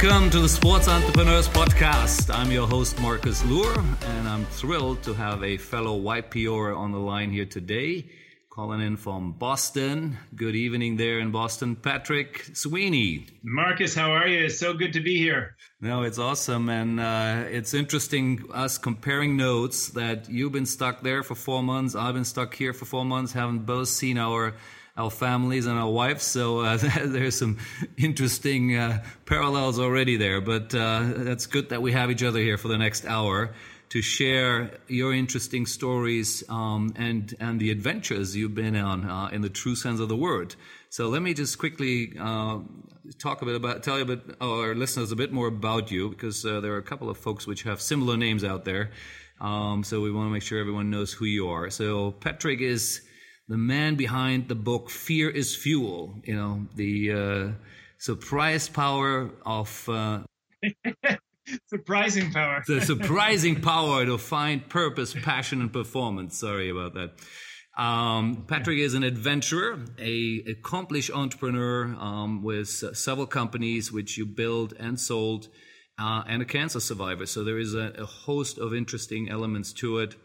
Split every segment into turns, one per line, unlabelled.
Welcome to the Sports Entrepreneurs Podcast. I'm your host, Marcus Luer, and I'm thrilled to have a fellow YPOer on the line here today, calling in from Boston. Good evening there in Boston, Patrick Sweeney.
Marcus, how are you? It's so good to be here.
No, it's awesome, and uh, it's interesting us comparing notes that you've been stuck there for four months, I've been stuck here for four months, haven't both seen our our families and our wives. So uh, there's some interesting uh, parallels already there. But uh, that's good that we have each other here for the next hour to share your interesting stories um, and and the adventures you've been on uh, in the true sense of the word. So let me just quickly uh, talk a bit about, tell you a bit, our listeners a bit more about you, because uh, there are a couple of folks which have similar names out there. Um, so we want to make sure everyone knows who you are. So Patrick is the man behind the book Fear is Fuel, you know, the uh, surprise power of. Uh,
surprising power.
the surprising power to find purpose, passion, and performance. Sorry about that. Um, Patrick is an adventurer, a accomplished entrepreneur um, with several companies which you built and sold, uh, and a cancer survivor. So there is a, a host of interesting elements to it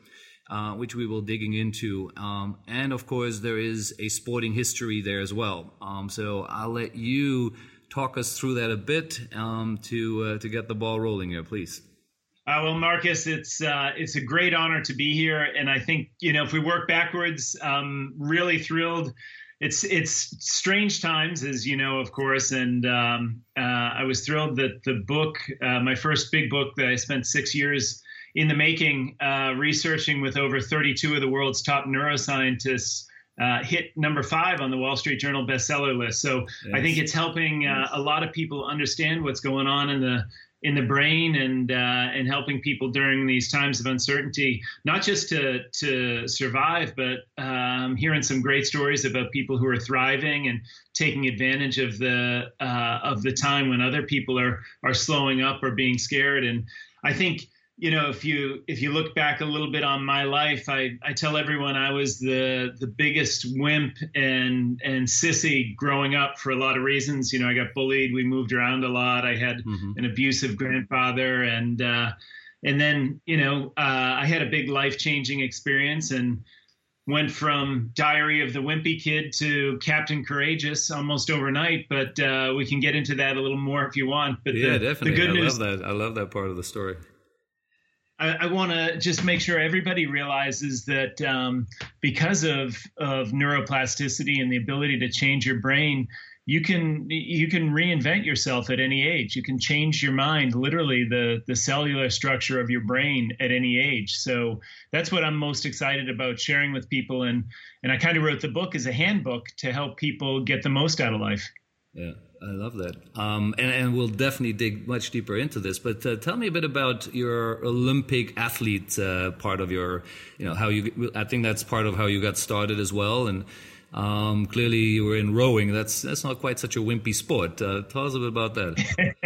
uh, which we will digging into. Um, and of course, there is a sporting history there as well. Um, so I'll let you talk us through that a bit um, to uh, to get the ball rolling here, please.
Uh, well, Marcus, it's uh, it's a great honor to be here, and I think you know if we work backwards, um, really thrilled. It's it's strange times, as you know, of course, and um, uh, I was thrilled that the book, uh, my first big book that I spent six years in the making, uh, researching with over 32 of the world's top neuroscientists. Uh, hit number five on the Wall Street Journal bestseller list. So yes. I think it's helping uh, a lot of people understand what's going on in the in the brain and uh, and helping people during these times of uncertainty, not just to to survive, but um, hearing some great stories about people who are thriving and taking advantage of the uh, of the time when other people are are slowing up or being scared. And I think you know, if you if you look back a little bit on my life, I, I tell everyone I was the the biggest wimp and and sissy growing up for a lot of reasons. You know, I got bullied. We moved around a lot. I had mm-hmm. an abusive grandfather, and uh, and then you know uh, I had a big life changing experience and went from Diary of the Wimpy Kid to Captain Courageous almost overnight. But uh, we can get into that a little more if you want. But
yeah,
the,
definitely.
The good
I
news,
love that. I love that part of the story.
I, I want to just make sure everybody realizes that um, because of of neuroplasticity and the ability to change your brain, you can you can reinvent yourself at any age. You can change your mind, literally the the cellular structure of your brain at any age. So that's what I'm most excited about sharing with people. And and I kind of wrote the book as a handbook to help people get the most out of life.
Yeah. I love that. Um, and, and, we'll definitely dig much deeper into this. But uh, tell me a bit about your Olympic athlete uh, part of your, you know, how you, I think that's part of how you got started as well. And um, clearly you were in rowing. That's, that's not quite such a wimpy sport. Uh, tell us a bit about that.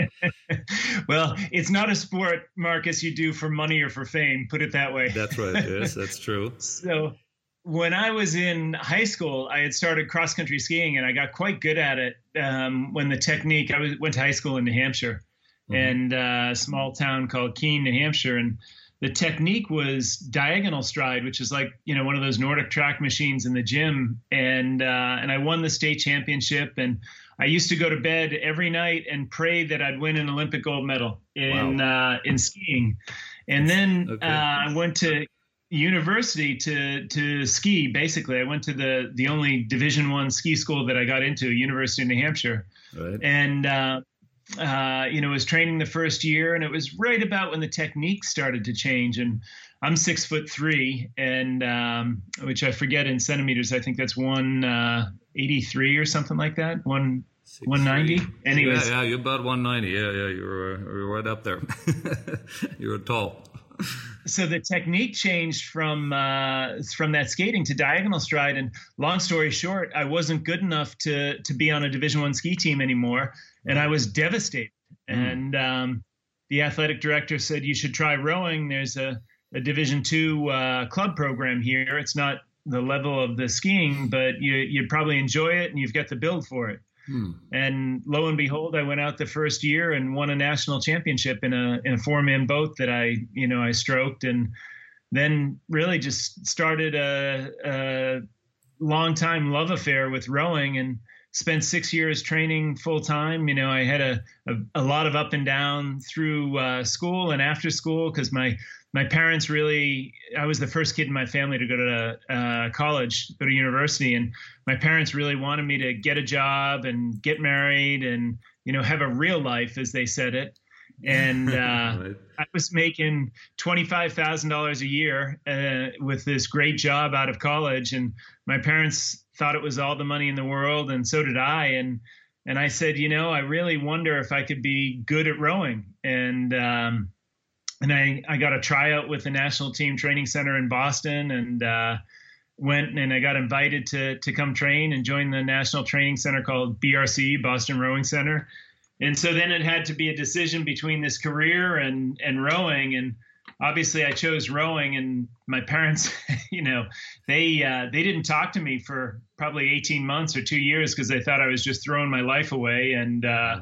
well, it's not a sport, Marcus, you do for money or for fame. Put it that way.
That's right. Yes, that's true.
so, when I was in high school, I had started cross country skiing and I got quite good at it. Um, when the technique, I was, went to high school in New Hampshire, mm-hmm. and uh, a small town called Keene, New Hampshire, and the technique was diagonal stride, which is like you know one of those NordicTrack machines in the gym, and uh, and I won the state championship, and I used to go to bed every night and pray that I'd win an Olympic gold medal in wow. uh, in skiing, and then okay. uh, I went to university to to ski basically. I went to the the only division one ski school that i got into university of new hampshire. Right. and uh, uh, you know was training the first year and it was right about when the technique started to change. And i'm six foot three and um, which i forget in centimeters. I think that's 183 uh, or something like that one 190 anyways.
Yeah, yeah you're about 190 yeah yeah you're, you're right up there. You're tall
so the technique changed from uh, from that skating to diagonal stride. And long story short, I wasn't good enough to to be on a Division One ski team anymore, and I was devastated. Mm. And um, the athletic director said you should try rowing. There's a, a Division Two uh, club program here. It's not the level of the skiing, but you you'd probably enjoy it, and you've got the build for it. Hmm. And lo and behold, I went out the first year and won a national championship in a in a four man boat that I you know I stroked and then really just started a, a long time love affair with rowing and spent six years training full time. You know, I had a, a, a, lot of up and down through uh, school and after school because my my parents really I was the first kid in my family to go to uh, college, go to university, and my parents really wanted me to get a job and get married and you know have a real life as they said it and uh, right. I was making twenty five thousand dollars a year uh, with this great job out of college, and my parents thought it was all the money in the world, and so did I. And and I said, you know, I really wonder if I could be good at rowing, and um, and I I got a tryout with the national team training center in Boston, and. Uh, went and I got invited to to come train and join the national training center called BRC Boston Rowing Center and so then it had to be a decision between this career and and rowing. And obviously I chose rowing and my parents you know they uh, they didn't talk to me for probably 18 months or 2 years because they thought I was just throwing my life away. And uh,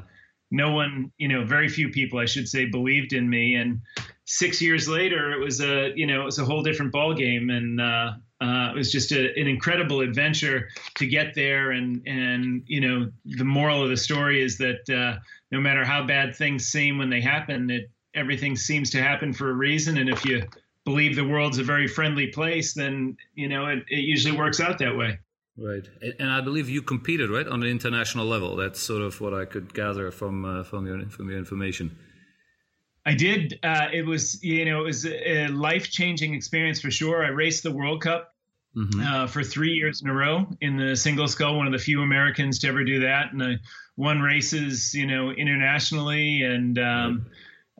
no one you know very few people I should say believed in me. And 6 years later it was a you know it was a whole different ball game and uh, uh, it was just a, an incredible adventure to get there. And and you know the moral of the story is that uh, no matter how bad things seem when they happen it everything seems to happen for a reason. And if you believe the world's a very friendly place then you know it, it usually works out that way.
Right. And i believe you competed right on an international level. That's sort of what i could gather from uh, from your from your information
I did. Uh, it was, you know, it was a life changing experience for sure. I raced the World Cup mm-hmm. uh, for three years in a row in the single scull, one of the few Americans to ever do that. And I won races, you know, internationally and, um,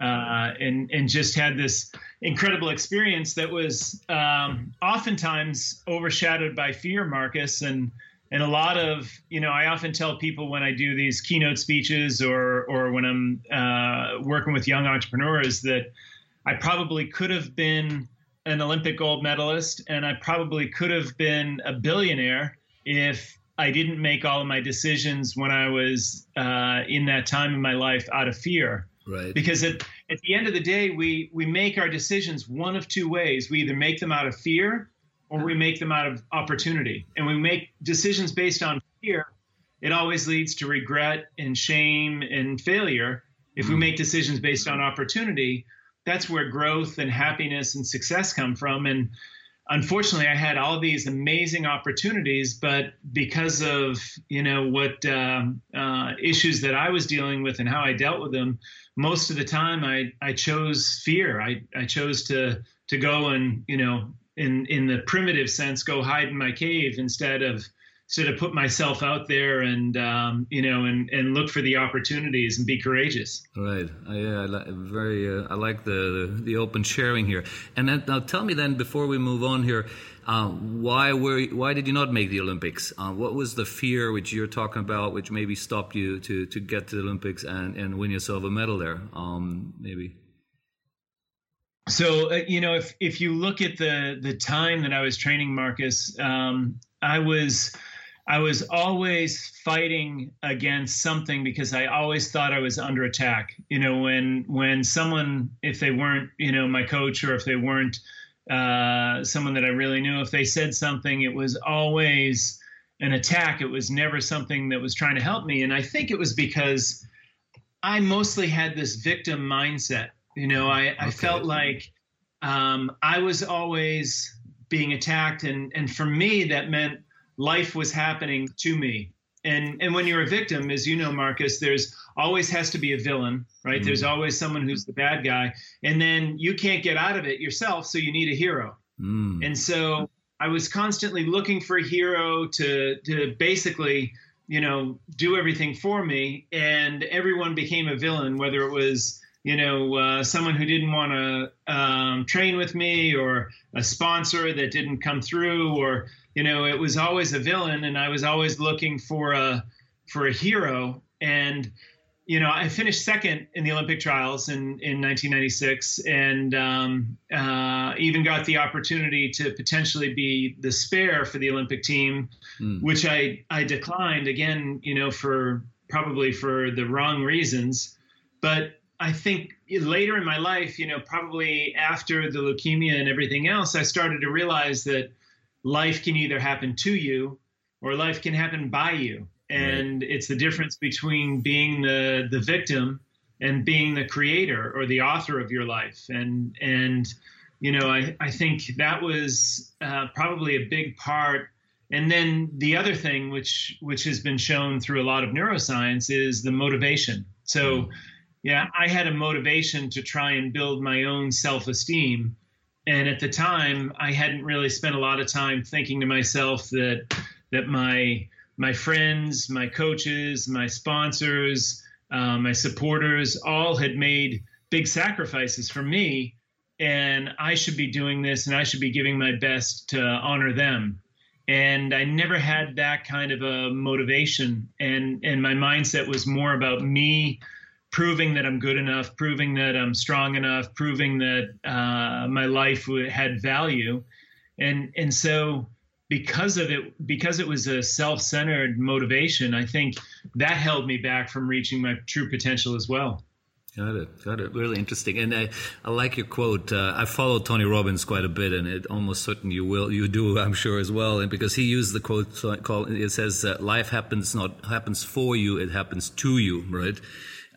uh, and, and just had this incredible experience that was um, oftentimes overshadowed by fear, Marcus. And, and a lot of you know i often tell people when i do these keynote speeches or or when i'm uh, working with young entrepreneurs that i probably could have been an olympic gold medalist and i probably could have been a billionaire if i didn't make all of my decisions when i was uh, in that time in my life out of fear.
Right.
Because at, at the end of the day we we make our decisions one of two ways. We either make them out of fear or we make them out of opportunity. And we make decisions based on fear, it always leads to regret and shame and failure. If we mm. make decisions based on opportunity, that's where growth and happiness and success come from. And unfortunately, I had all these amazing opportunities, but because of you know what um, uh, issues that I was dealing with and how I dealt with them, most of the time I I chose fear. I I chose to to go and you know in in the primitive sense go hide in my cave instead of sort of put myself out there and um, you know and and look for the opportunities and be courageous.
Right. Yeah I, I very uh, i like the, the, the open sharing here. And then, now tell me then before we move on here uh, why were why did you not make the olympics? Uh, what was the fear which you're talking about which maybe stopped you to to get to the olympics and and win yourself a medal there? Um, maybe
so uh, you know if if you look at the the time that I was training Marcus, um, I was I was always fighting against something because I always thought I was under attack. You know, when when someone if they weren't you know my coach or if they weren't uh, someone that I really knew, if they said something, it was always an attack. It was never something that was trying to help me, and I think it was because I mostly had this victim mindset you know, I, I felt like um, I was always being attacked, and and for me that meant life was happening to me. And and when you're a victim, as you know, Marcus, there's always has to be a villain, right? Mm. There's always someone who's the bad guy, and then you can't get out of it yourself, so you need a hero. Mm. And so I was constantly looking for a hero to to basically you know do everything for me and everyone became a villain whether it was you know, uh, someone who didn't want to um, train with me or a sponsor that didn't come through or, you know, it was always a villain and I was always looking for a, for a hero. And you know, I finished second in the Olympic trials in, in 1996 and um, uh, even got the opportunity to potentially be the spare for the Olympic team, mm. which I, I declined again, you know, for probably for the wrong reasons. But I think later in my life, you know, probably after the leukemia and everything else, I started to realize that life can either happen to you or life can happen by you and right. it's the difference between being the the victim and being the creator or the author of your life and and you know i i think that was uh, probably a big part and then the other thing which which has been shown through a lot of neuroscience is the motivation so mm. Yeah i had a motivation to try and build my own self-esteem and at the time i hadn't really spent a lot of time thinking to myself that that my my friends, my coaches, my sponsors, uh, my supporters all had made big sacrifices for me. And I should be doing this and I should be giving my best to honor them. And I never had that kind of a motivation. And, and my mindset was more about me proving that I'm good enough, proving that I'm strong enough, proving that uh, my life had value. And, and so because of it because it was a self-centered motivation i think that held me back from reaching my true potential as well
Got it. Got it. Really interesting. And I, I like your quote. Uh, I follow Tony Robbins quite a bit, and it almost certain you will, you do, I'm sure as well. And because he used the quote, called, it says, uh, "Life happens not happens for you; it happens to you." Right.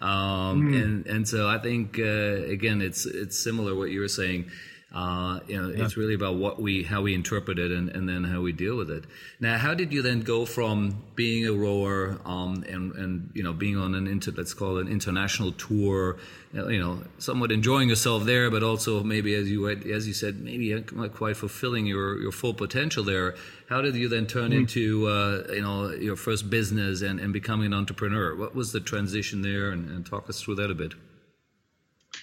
Um, mm. And and so I think uh, again, it's it's similar what you were saying. Uh, you know, yeah. it's really about what we, how we interpret it, and, and then how we deal with it. Now, how did you then go from being a rower um, and and you know being on an inter, let's call it an international tour, you know, somewhat enjoying yourself there, but also maybe as you as you said, maybe not quite fulfilling your your full potential there. How did you then turn mm-hmm. into uh, you know your first business and, and becoming an entrepreneur? What was the transition there, and, and talk us through that a bit.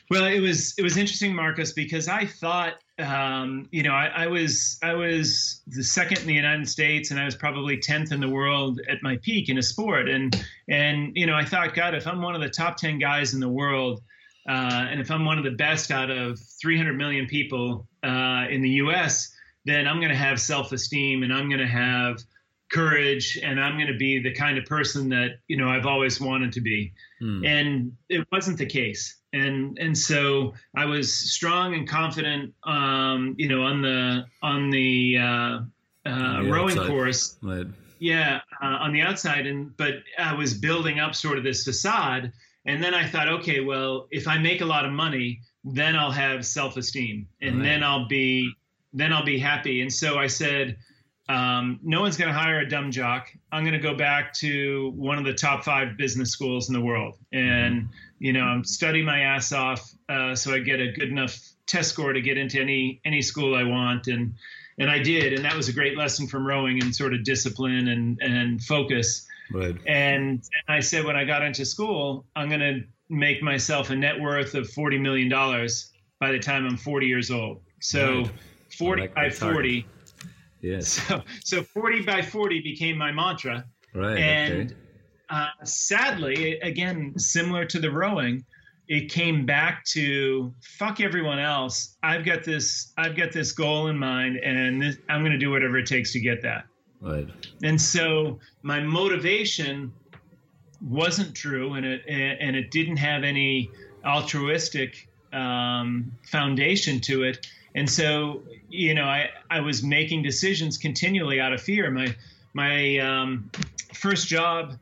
Well, it was it was interesting, Marcus, because I thought, um, you know, I, I, was I was the second in the United States, and I was probably tenth in the world at my peak in a sport, and and you know, I thought, God, if I'm one of the top ten guys in the world, uh, and if I'm one of the best out of 300 million people uh, in the U.S., then I'm going to have self-esteem, and I'm going to have courage and i'm going to be the kind of person that you know i've always wanted to be mm. and it wasn't the case and and so i was strong and confident um you know on the on the uh, uh rowing outside. course right. yeah uh, on the outside and but i was building up sort of this facade and then i thought okay well if i make a lot of money then i'll have self-esteem and right. then i'll be then i'll be happy and so i said um, no one's going to hire a dumb jock. I'm going to go back to one of the top five business schools in the world, and mm-hmm. you know, I'm studying my ass off uh, so I get a good enough test score to get into any any school I want, and and I did, and that was a great lesson from rowing and sort of discipline and and focus. Right. And, and I said when I got into school, I'm going to make myself a net worth of forty million dollars by the time I'm 40 years old. So right. 40 like by 40 Yes. So, so 40 by 40 became my mantra. Right. And okay. uh, sadly, again, similar to the rowing, it came back to fuck everyone else. I've got this. I've got this goal in mind, and this, I'm going to do whatever it takes to get that. Right. And so my motivation wasn't true, and it and it didn't have any altruistic um, foundation to it. And so, you know, I, I was making decisions continually out of fear. My my um, first job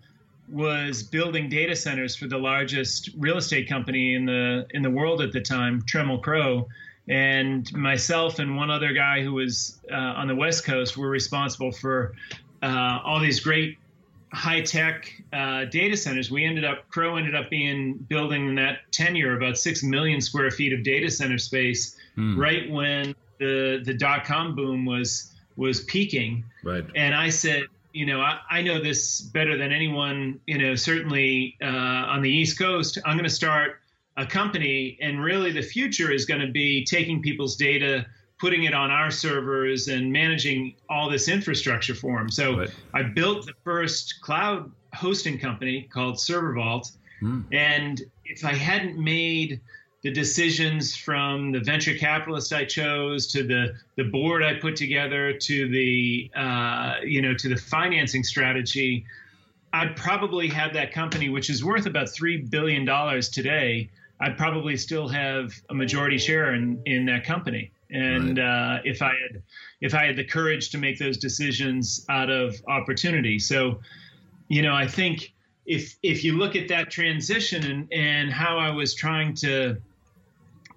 was building data centers for the largest real estate company in the in the world at the time, Trammell Crow. And myself and one other guy who was uh, on the West Coast were responsible for uh, all these great high tech uh, data centers. We ended up Crow ended up being building in that tenure about six million square feet of data center space mm. right when the the dot com boom was was peaking. Right. And I said, you know, I, I know this better than anyone. You know, certainly uh, on the East Coast, I'm going to start a company, and really the future is going to be taking people's data putting it on our servers and managing all this infrastructure for them. So right. I built the first cloud hosting company called ServerVault, Mm. And if I hadn't made the decisions from the venture capitalist I chose to the the board I put together to the uh, you know to the financing strategy, I'd probably have that company, which is worth about three billion dollars today. I'd probably still have a majority share in in that company. And right. uh, if I had if I had the courage to make those decisions out of opportunity, so you know, I think if if you look at that transition and and how I was trying to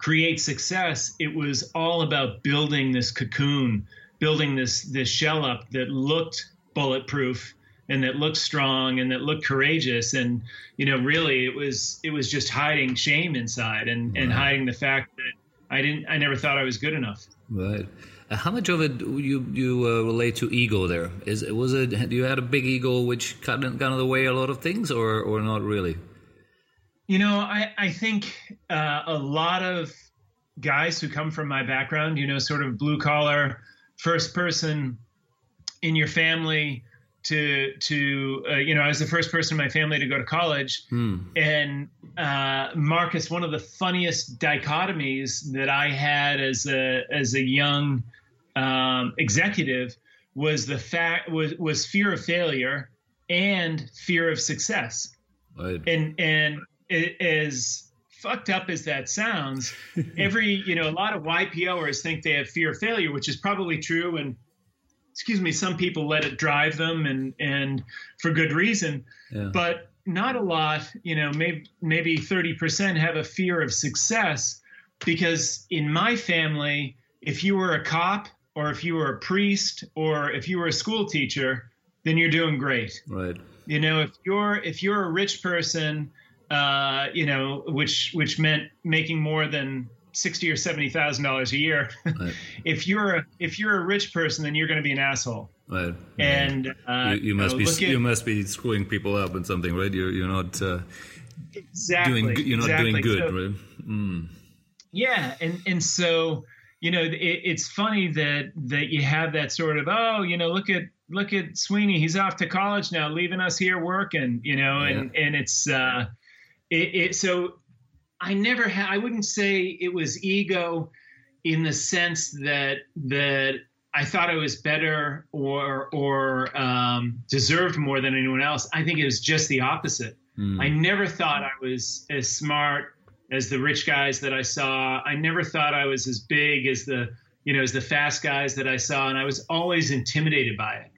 create success, it was all about building this cocoon, building this this shell up that looked bulletproof and that looked strong and that looked courageous and you know really it was it was just hiding shame inside and right. and hiding the fact that I didn't I never thought I was good enough.
Right. Uh, how much of it you you uh, relate to ego? There is was it. Do you had a big ego which got in, got in the way a lot of things, or or not really?
You know, I, I think uh, a lot of guys who come from my background, you know, sort of blue collar, first person in your family to to uh, you know I was the first person in my family to go to college hmm. and uh, Marcus one of the funniest dichotomies that I had as a as a young um, executive was the fact was was fear of failure and fear of success right. and and is fucked up as that sounds every you know a lot of ypoers think they have fear of failure which is probably true and excuse me some people let it drive them and and for good reason. Yeah. but not a lot you know maybe maybe 30% have a fear of success because in my family if you were a cop or if you were a priest or if you were a school teacher then you're doing great.
Right.
You know if you're if you're a rich person uh, you know, which which meant making more than sixty or seventy thousand dollars a year. Right. if you're a if you're a rich person, then you're going to be an asshole.
Right.
And
uh, you, you, must be at, you must be screwing people up and something, right? You're you're not uh,
exactly
doing you're not
exactly.
doing good,
so,
right? Mm.
Yeah, and and so you know it, it's funny that that you have that sort of oh you know look at look at Sweeney he's off to college now leaving us here working you know and yeah. and it's uh it, it so I never had. I wouldn't say it was ego, in the sense that that I thought I was better or or um, deserved more than anyone else. I think it was just the opposite. Mm. I never thought I was as smart as the rich guys that I saw. I never thought I was as big as the you know as the fast guys that I saw, and I was always intimidated by it.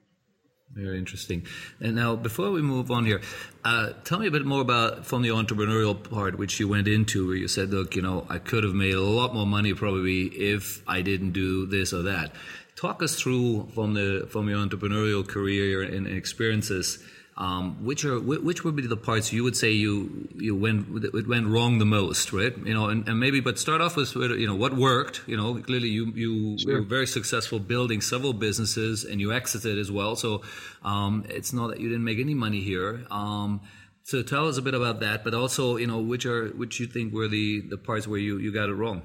Very interesting. And now, before we move on here, uh, tell me a bit more about from the entrepreneurial part, which you went into, where you said, "Look, you know, I could have made a lot more money probably if I didn't do this or that." Talk us through from the from your entrepreneurial career and experiences um, which are which would be the parts you would say you you went it went wrong the most, right? You know, and, and maybe but start off with you know what worked. You know, clearly you you sure. were very successful building several businesses and you exited as well. So um, it's not that you didn't make any money here. Um, so tell us a bit about that, but also you know which are which you think were the the parts where you you got it wrong.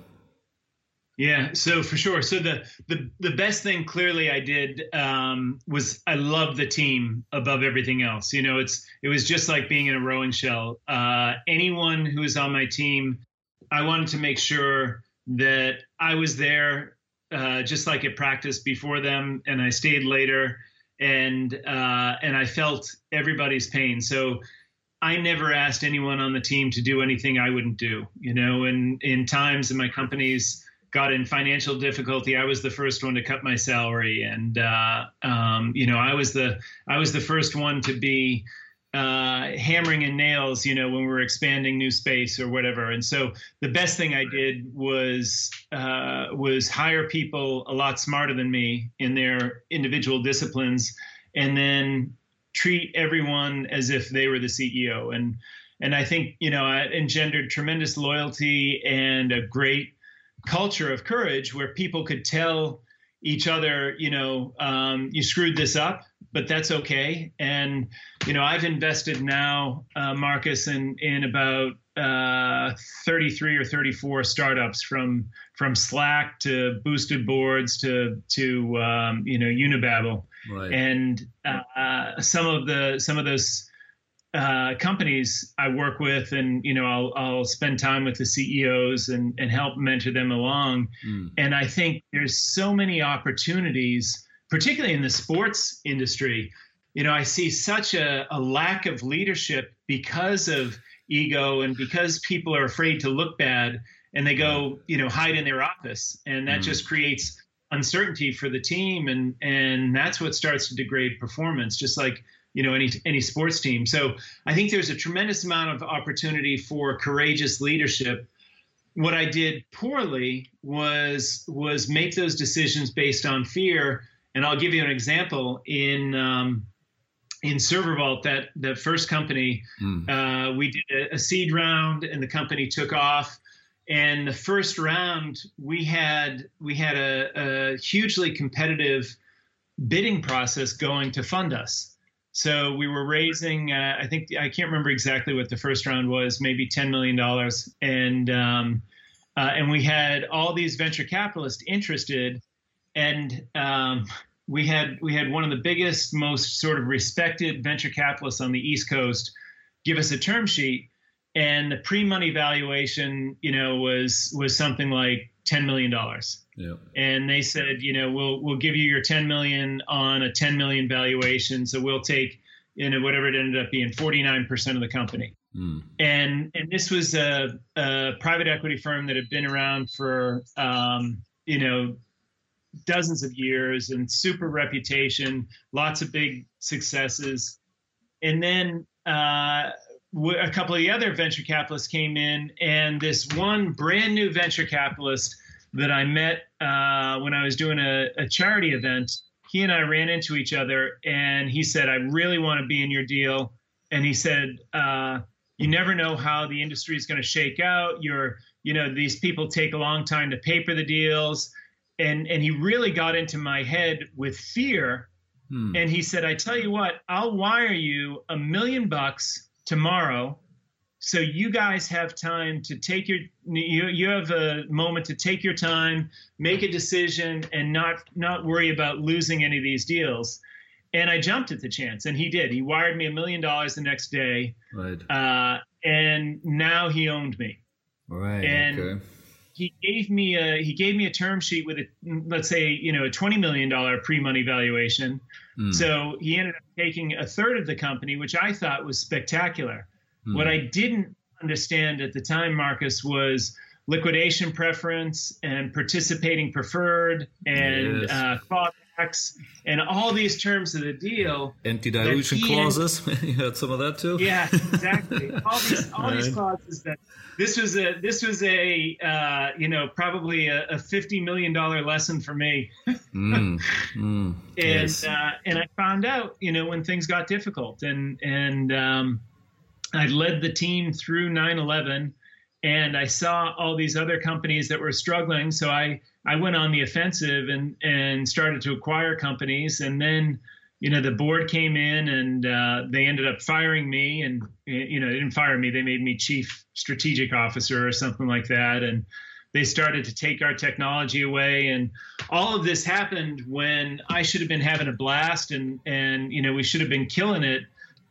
Yeah, so for sure. So the the the best thing clearly I did um, was I love the team above everything else. You know, it's it was just like being in a rowing shell. Uh, anyone who was on my team, I wanted to make sure that I was there, uh, just like at practice before them, and I stayed later, and uh, and I felt everybody's pain. So I never asked anyone on the team to do anything I wouldn't do. You know, and in times in my companies got in financial difficulty, I was the first one to cut my salary, and uh, um, you know, I was the I was the first one to be uh, hammering in nails, you know, when we were expanding new space or whatever. And so the best thing I did was uh, was hire people a lot smarter than me in their individual disciplines, and then treat everyone as if they were the CEO. And and I think you know it engendered tremendous loyalty and a great culture of courage where people could tell each other, you know, um, you screwed this up, but that's okay. And you know, I've invested now, uh, Marcus, in in about uh, 33 or 34 startups from from Slack to Boosted Boards to to um, you know Unibabble, right. and uh, some of the some of those uh, companies I work with, and you know, I'll I'll spend time with the CEOs and and help mentor them along. Mm. And I think there's so many opportunities, particularly in the sports industry. You know, I see such a, a lack of leadership because of ego and because people are afraid to look bad and they go, you know, hide in their office, and that mm. just creates uncertainty for the team, and and that's what starts to degrade performance. Just like you know any any sports team. So I think there's a tremendous amount of opportunity for courageous leadership. What I did poorly was was make those decisions based on fear. And I'll give you an example in um, in ServerVault, that the first company, mm. uh, we did a, a, seed round, and the company took off. And the first round, we had we had a, a hugely competitive bidding process going to fund us. So we were raising, uh, I think, I can't remember exactly what the first round was, maybe $10 million. And, um, uh, and we had all these venture capitalists interested. And um, we had, we had one of the biggest, most sort of respected venture capitalists on the East Coast give us a term sheet. And the pre-money valuation, you know, was was something like $10 million. Yeah. And they said, you know, we'll we'll give you your 10 million on a 10 million valuation. So we'll take, you know, whatever it ended up being, 49% of the company. Mm. And and this was a, a, private equity firm that had been around for, um, you know, dozens of years and super reputation, lots of big successes. And then uh, a couple of the other venture capitalists came in, and this one brand new venture capitalist that I met uh, when I was doing a, a, charity event, he and I ran into each other, and he said, "I really want to be in your deal," and he said, uh, "You never know how the industry is going to shake out. You're, you know, these people take a long time to paper the deals." And, and he really got into my head with fear. Hmm. And he said, I tell you what, I'll wire you a million bucks tomorrow so you guys have time to take your you, you have a moment to take your time make a decision and not not worry about losing any of these deals and i jumped at the chance and he did he wired me a million dollars the next day right uh, and now he owned me
right
and
okay.
he gave me a he gave me a term sheet with a let's say you know a 20 million dollar pre-money valuation Mm. So he ended up taking a third of the company, which I thought was spectacular. Mm. What I didn't understand at the time, Marcus, was liquidation preference and participating preferred and yes. uh, clawbacks and all these terms of the deal.
Anti-dilution clauses. you had some of that too.
Yeah, exactly. all these all right. these clauses that this was a this was a uh, you know probably a, a, fifty million dollar lesson for me. mm, mm, and yes. uh, and I found out you know when things got difficult and and um, I led the team through 9/11 and I saw all these other companies that were struggling. So I I went on the offensive and and started to acquire companies. And then you know, the board came in and uh, they ended up firing me, and you know, they didn't fire me; they made me chief strategic officer or something like that, and they started to take our technology away, and all of this happened when I should have been having a blast, and and you know, we should have been killing it,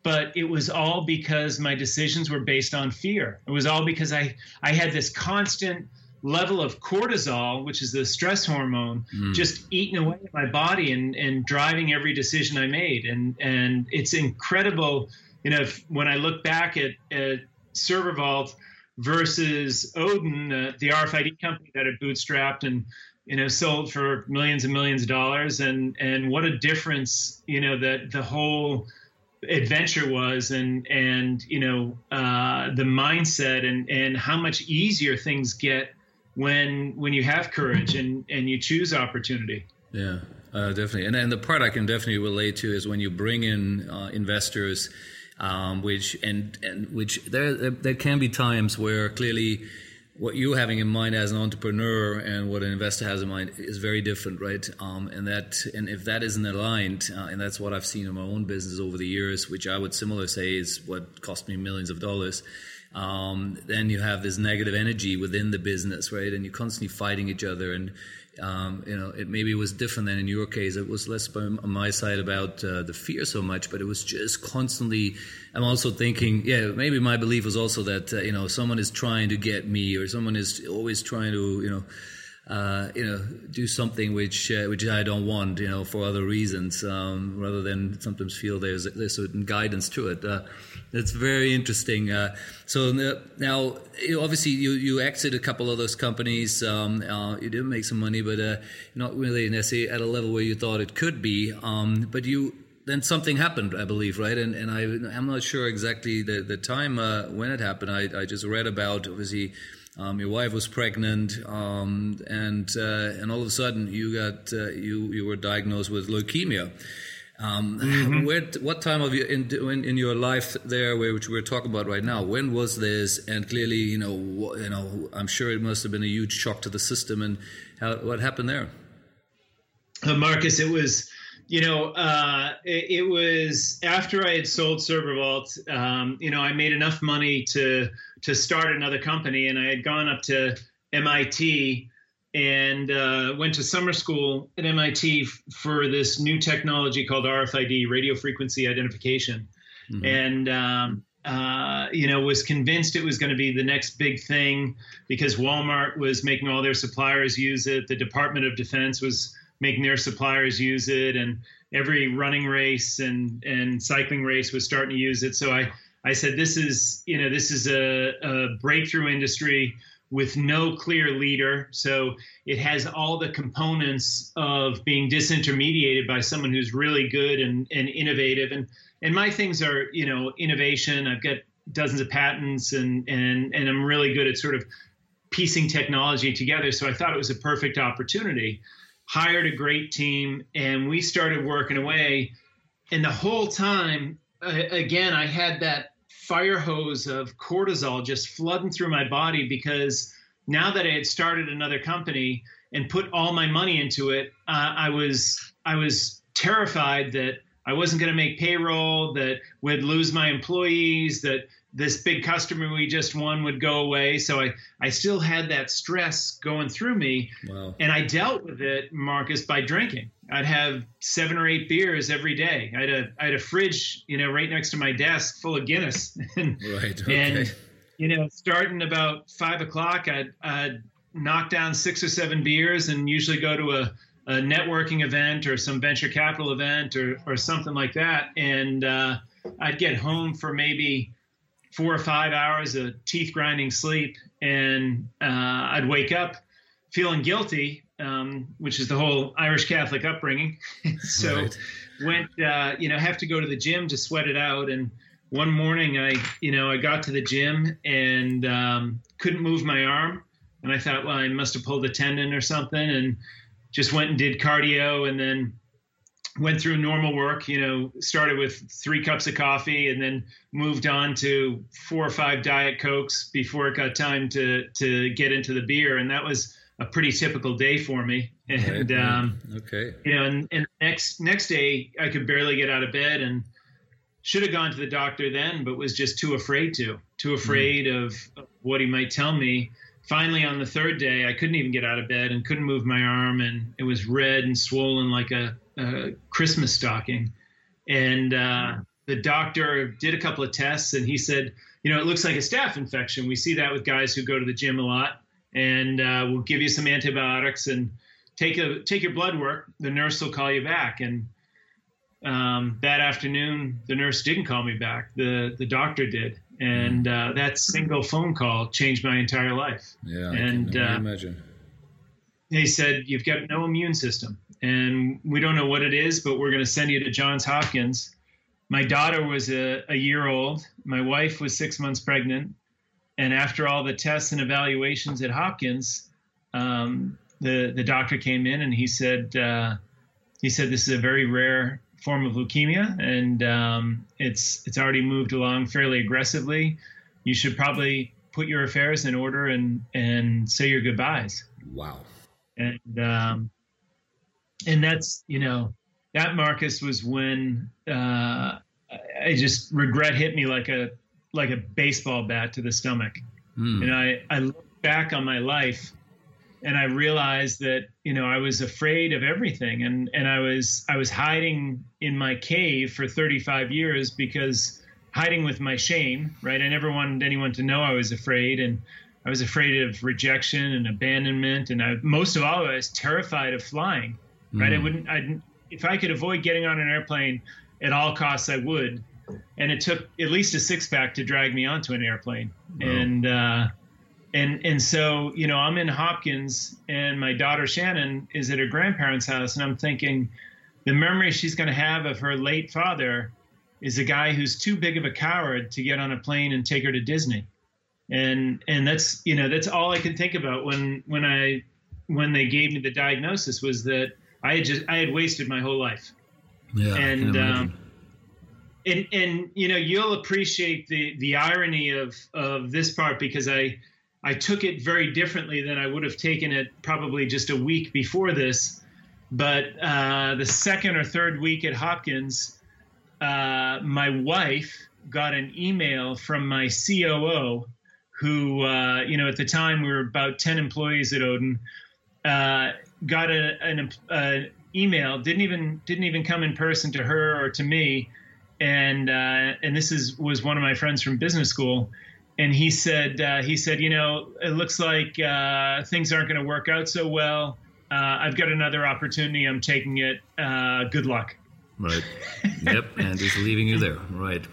but it was all because my decisions were based on fear. It was all because I I had this constant level of cortisol, which is the stress hormone, mm. just eating away at my body and, and driving every decision I made. And and it's incredible, you know, if, when I look back at, at ServerVault versus Odin, uh, the RFID company that had bootstrapped and you know sold for millions and millions of dollars, and and what a difference, you know, that the whole adventure was and and you know uh, the mindset and and how much easier things get when when you have courage and and you choose opportunity.
Yeah, uh, definitely. And and the part I can definitely relate to is when you bring in uh, investors, um, which and and which there there can be times where clearly what you having in mind as an entrepreneur and what an investor has in mind is very different, right? Um, and that, and if that isn't aligned, uh, and that's what I've seen in my own business over the years, which I would similarly say is what cost me millions of dollars um, then you have this negative energy within the business, right? And you're constantly fighting each other. And um, you know, it maybe was different than in your case. It was less on my side about uh, the fear so much, but it was just constantly. I'm also thinking, yeah, maybe my belief was also that uh, you know someone is trying to get me, or someone is always trying to you know uh, you know, do something which uh, which I don't want, you know, for other reasons, um, rather than sometimes feel there's there's certain guidance to it. Uh, that's very interesting. Uh, so now, obviously, you you exit a couple of those companies. Um, uh, you did make some money, but uh, not really necessarily at a level where you thought it could be. Um, but you then something happened, I believe, right? And and I I'm not sure exactly the the time when it happened. I I just read about obviously um, your wife was pregnant, um, and uh, and all of a sudden you got uh, you you were diagnosed with leukemia. Um, mm-hmm. where, what time of your in, in, in your life there, which we're talking about right now? When was this? And clearly, you know, you know, I'm sure it must have been a huge shock to the system. And how, what happened there?
Uh, Marcus, it was you know, uh, it, it, was after I had sold ServerVault. Um, you know, I made enough money to to start another company, and I had gone up to MIT and uh, went to summer school at MIT f- for this new technology called RFID, radio frequency identification, mm-hmm. and um, uh, you know was convinced it was going to be the next big thing because Walmart was making all their suppliers use it. The Department of Defense was making their suppliers use it, and every running race and and cycling race was starting to use it. So I I said this is you know this is a, a breakthrough industry with no clear leader. So it has all the components of being disintermediated by someone who's really good and, and innovative. And and my things are, you know, innovation. I've got dozens of patents and and and I'm really good at sort of piecing technology together. So I thought it was a perfect opportunity hired a great team, and we started working away. And the whole time, again, I had that fire hose of cortisol just flooding through my body because now that I had started another company and put all my money into it, uh, I was I was terrified that I wasn't going to make payroll, that we'd lose my employees, that this big customer we just won would go away. So I, I still had that stress going through me. Wow. And I dealt with it, Marcus, by drinking. I'd have seven or eight beers every day. I had a, I had a fridge, you know, right next to my desk full of Guinness. and,
right. Okay.
And, you know, starting about five o'clock, I'd, I'd knock down six or seven beers and usually go to a, a networking event or some venture capital event or, or something like that. And uh, I'd get home for maybe four or five hours of teeth grinding sleep, and uh, I'd wake up feeling guilty, um, which is the whole Irish Catholic upbringing. so right. went, uh, you know, have to go to the gym to sweat it out. And one morning, I, you know, I got to the gym and um, couldn't move my arm, and I thought, well, I must have pulled a tendon or something, and just went and did cardio, and then went through normal work, you know, started with three cups of coffee and then moved on to four or five diet cokes before it got time to to get into the beer, and that was a pretty typical day for me. And
right. um, okay,
you know, and, and next next day I could barely get out of bed and should have gone to the doctor then, but was just too afraid to, too mm. afraid mm. of, of what he might tell me finally on the third day i couldn't even get out of bed and couldn't move my arm and it was red and swollen like a uh, Christmas stocking, and uh, the doctor did a couple of tests, and he said, you know, it looks like a staph infection. We see that with guys who go to the gym a lot, and uh, we'll give you some antibiotics and take a take your blood work. The nurse will call you back, and um, that afternoon, the nurse didn't call me back. The the doctor did, and uh, that single phone call changed my entire life.
Yeah,
and
I can uh, imagine.
They said you've got no immune system and we don't know what it is, but we're going to send you to Johns Hopkins. My daughter was a, a year old. My wife was six months pregnant. And after all the tests and evaluations at Hopkins, um, the the doctor came in and he said uh, he said this is a very rare form of leukemia and um, it's it's already moved along fairly aggressively. You should probably put your affairs in order and and say your goodbyes.
Wow.
And um, and that's you know that Marcus was when uh, I just regret hit me like a like a baseball bat to the stomach. Mm. And I I look back on my life and I realized that you know, I was afraid of everything, and and I was I was hiding in my cave for 35 years because hiding with my shame, right? I never wanted anyone to know I was afraid, and I was afraid of rejection and abandonment, and I most of all I was terrified of flying, right? Mm. I wouldn't, I if I could avoid getting on an airplane at all costs, I would, and it took at least a six pack to drag me onto an airplane, oh. and. uh and and so you know i'm in hopkins and my daughter shannon is at her grandparents house and i'm thinking the memory she's going to have of her late father is a guy who's too big of a coward to get on a plane and take her to disney and and that's you know that's all i can think about when when i when they gave me the diagnosis was that i had just i had wasted my whole life
yeah
and um and and you know you'll appreciate the the irony of of this part because i I took it very differently than I would have taken it probably just a week before this. But uh, the second or third week at Hopkins, uh, my wife got an email from my COO, who, uh, you know, at the time we were about 10 employees at Odin, uh, got a, an uh, email, didn't even, didn't even come in person to her or to me. And, uh, and this is, was one of my friends from business school. And he said uh, he said you know it looks like uh, things aren't going to work out so well. Uh, i've got another opportunity. I'm taking it. Uh, good luck.
Right. Yep and he's leaving you there. Right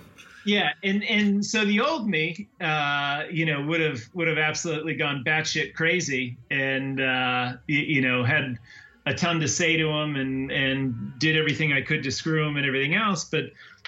yeah and and so the old me uh, you know would have would have absolutely gone batshit crazy and uh, you, you know had a ton to say to him and and did everything i could to screw him and everything else but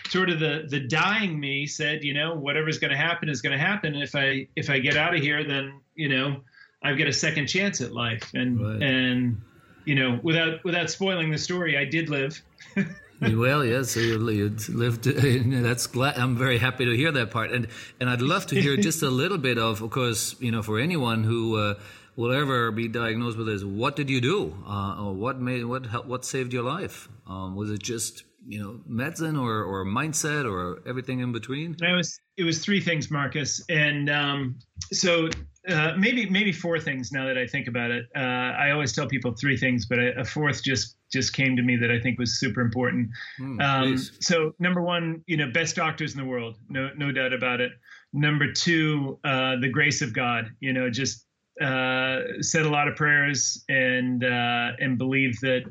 sort of the the dying me said, you know, whatever's going to happen is going to happen. If I if I get out of here, then you know, I've got a second chance at life. And right. and you know, without without spoiling the story, I did live.
well, yes, you lived. That's glad. I'm very happy to hear that part, and and I'd love to hear just a little bit of, of course, you know, for anyone who. Uh, will ever be diagnosed with this. What did you do? Uh, or what made what what saved your life? Um, was it just you know medicine or or mindset or everything in between?
It was it was three things, Marcus, and um, so uh, maybe maybe four things. Now that I think about it, uh, I always tell people three things, but a, a, fourth just just came to me that I think was super important. Mm, um, so number one, you know, best doctors in the world, no no doubt about it. Number two, uh, the grace of God. You know, just uh, said a lot of prayers and uh, and believe that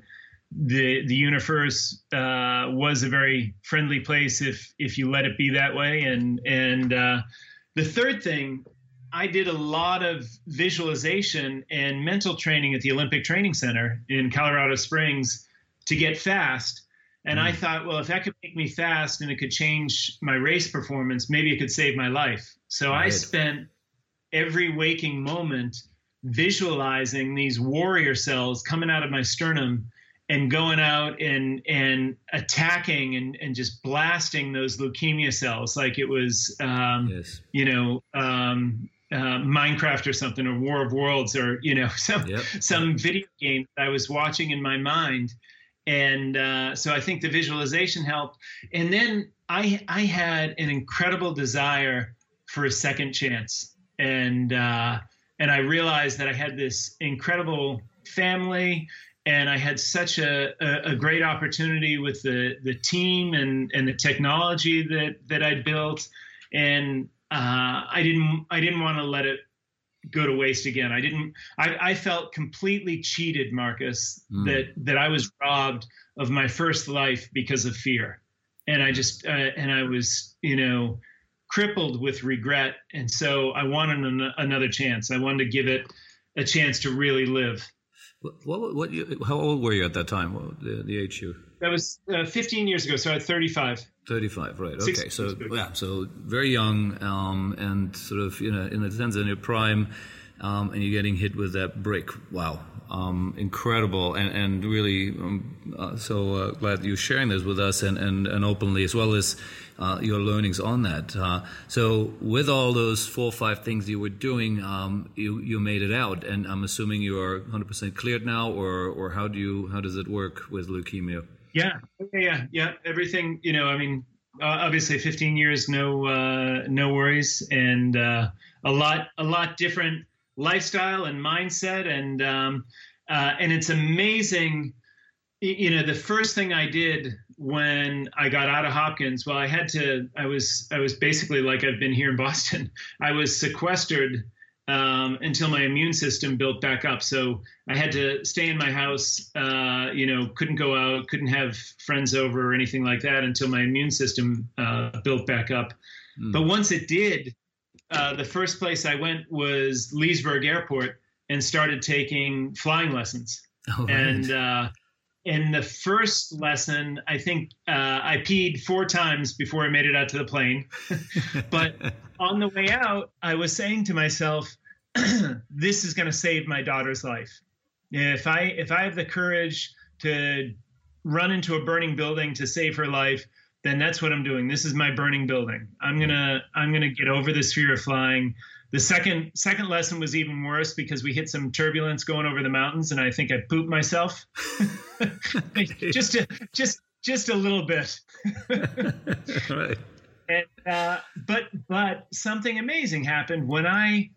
the the universe uh, was a very friendly place if if you let it be that way. And and uh, the third thing, I did a lot of visualization and mental training at the Olympic Training Center in Colorado Springs to get fast. And mm. I thought, well, if that could make me fast and it could change my race performance, maybe it could save my life. So right. I spent every waking moment visualizing these warrior cells coming out of my sternum and going out and and attacking and, and just blasting those leukemia cells like it was um, yes. you know um, uh, Minecraft or something or War of Worlds or you know some yep. some video game that I was watching in my mind and uh, so I think the visualization helped and then I I had an incredible desire for a second chance and uh, and I realized that I had this incredible family and I had such a, a, a, great opportunity with the, the team and, and the technology that, that I built. And uh, I didn't I didn't want to let it go to waste again. I didn't I, I felt completely cheated, Marcus, mm. that that I was robbed of my first life because of fear. And I just uh, and I was, you know, crippled with regret. And so I wanted an, another chance. I wanted to give it a chance to really live.
What, what, what, how old were you at that time? What, the, the age you?
That was uh, 15 years ago, so at 35.
35, right. Okay. So, yeah, so very young um, and sort of, you know, in a sense, in your prime, um, and you're getting hit with that brick. Wow. Um, incredible and, and really um, uh, so uh, glad you're sharing this with us and, and, and openly as well as uh, your learnings on that. Uh, so, with all those four or five things you were doing, um, you you made it out, and I'm assuming you are 100% cleared now, or or how do you how does it work with leukemia?
Yeah, yeah, yeah. Everything, you know. I mean, uh, obviously, 15 years, no uh, no worries, and uh, a lot a lot different lifestyle and mindset, and um, uh, and it's amazing. You know, the first thing I did when I got out of Hopkins, well, I had to. I was I was basically like I've been here in Boston. I was sequestered um, until my immune system built back up. So I had to stay in my house. Uh, you know, couldn't go out, couldn't have friends over or anything like that until my immune system uh, built back up. Mm. But once it did, uh, the first place I went was Leesburg Airport and started taking flying lessons. Oh, right. And uh, in the first lesson, I think uh, I peed four times before I made it out to the plane. but on the way out, I was saying to myself, "This is going to save my daughter's life. If I if I have the courage to run into a burning building to save her life, then that's what I'm doing. This is my burning building. I'm gonna I'm gonna get over this fear of flying." The second second lesson was even worse because we hit some turbulence going over the mountains, and I think I pooped myself. just a, just just a little bit. right. And, uh, but but something amazing happened when I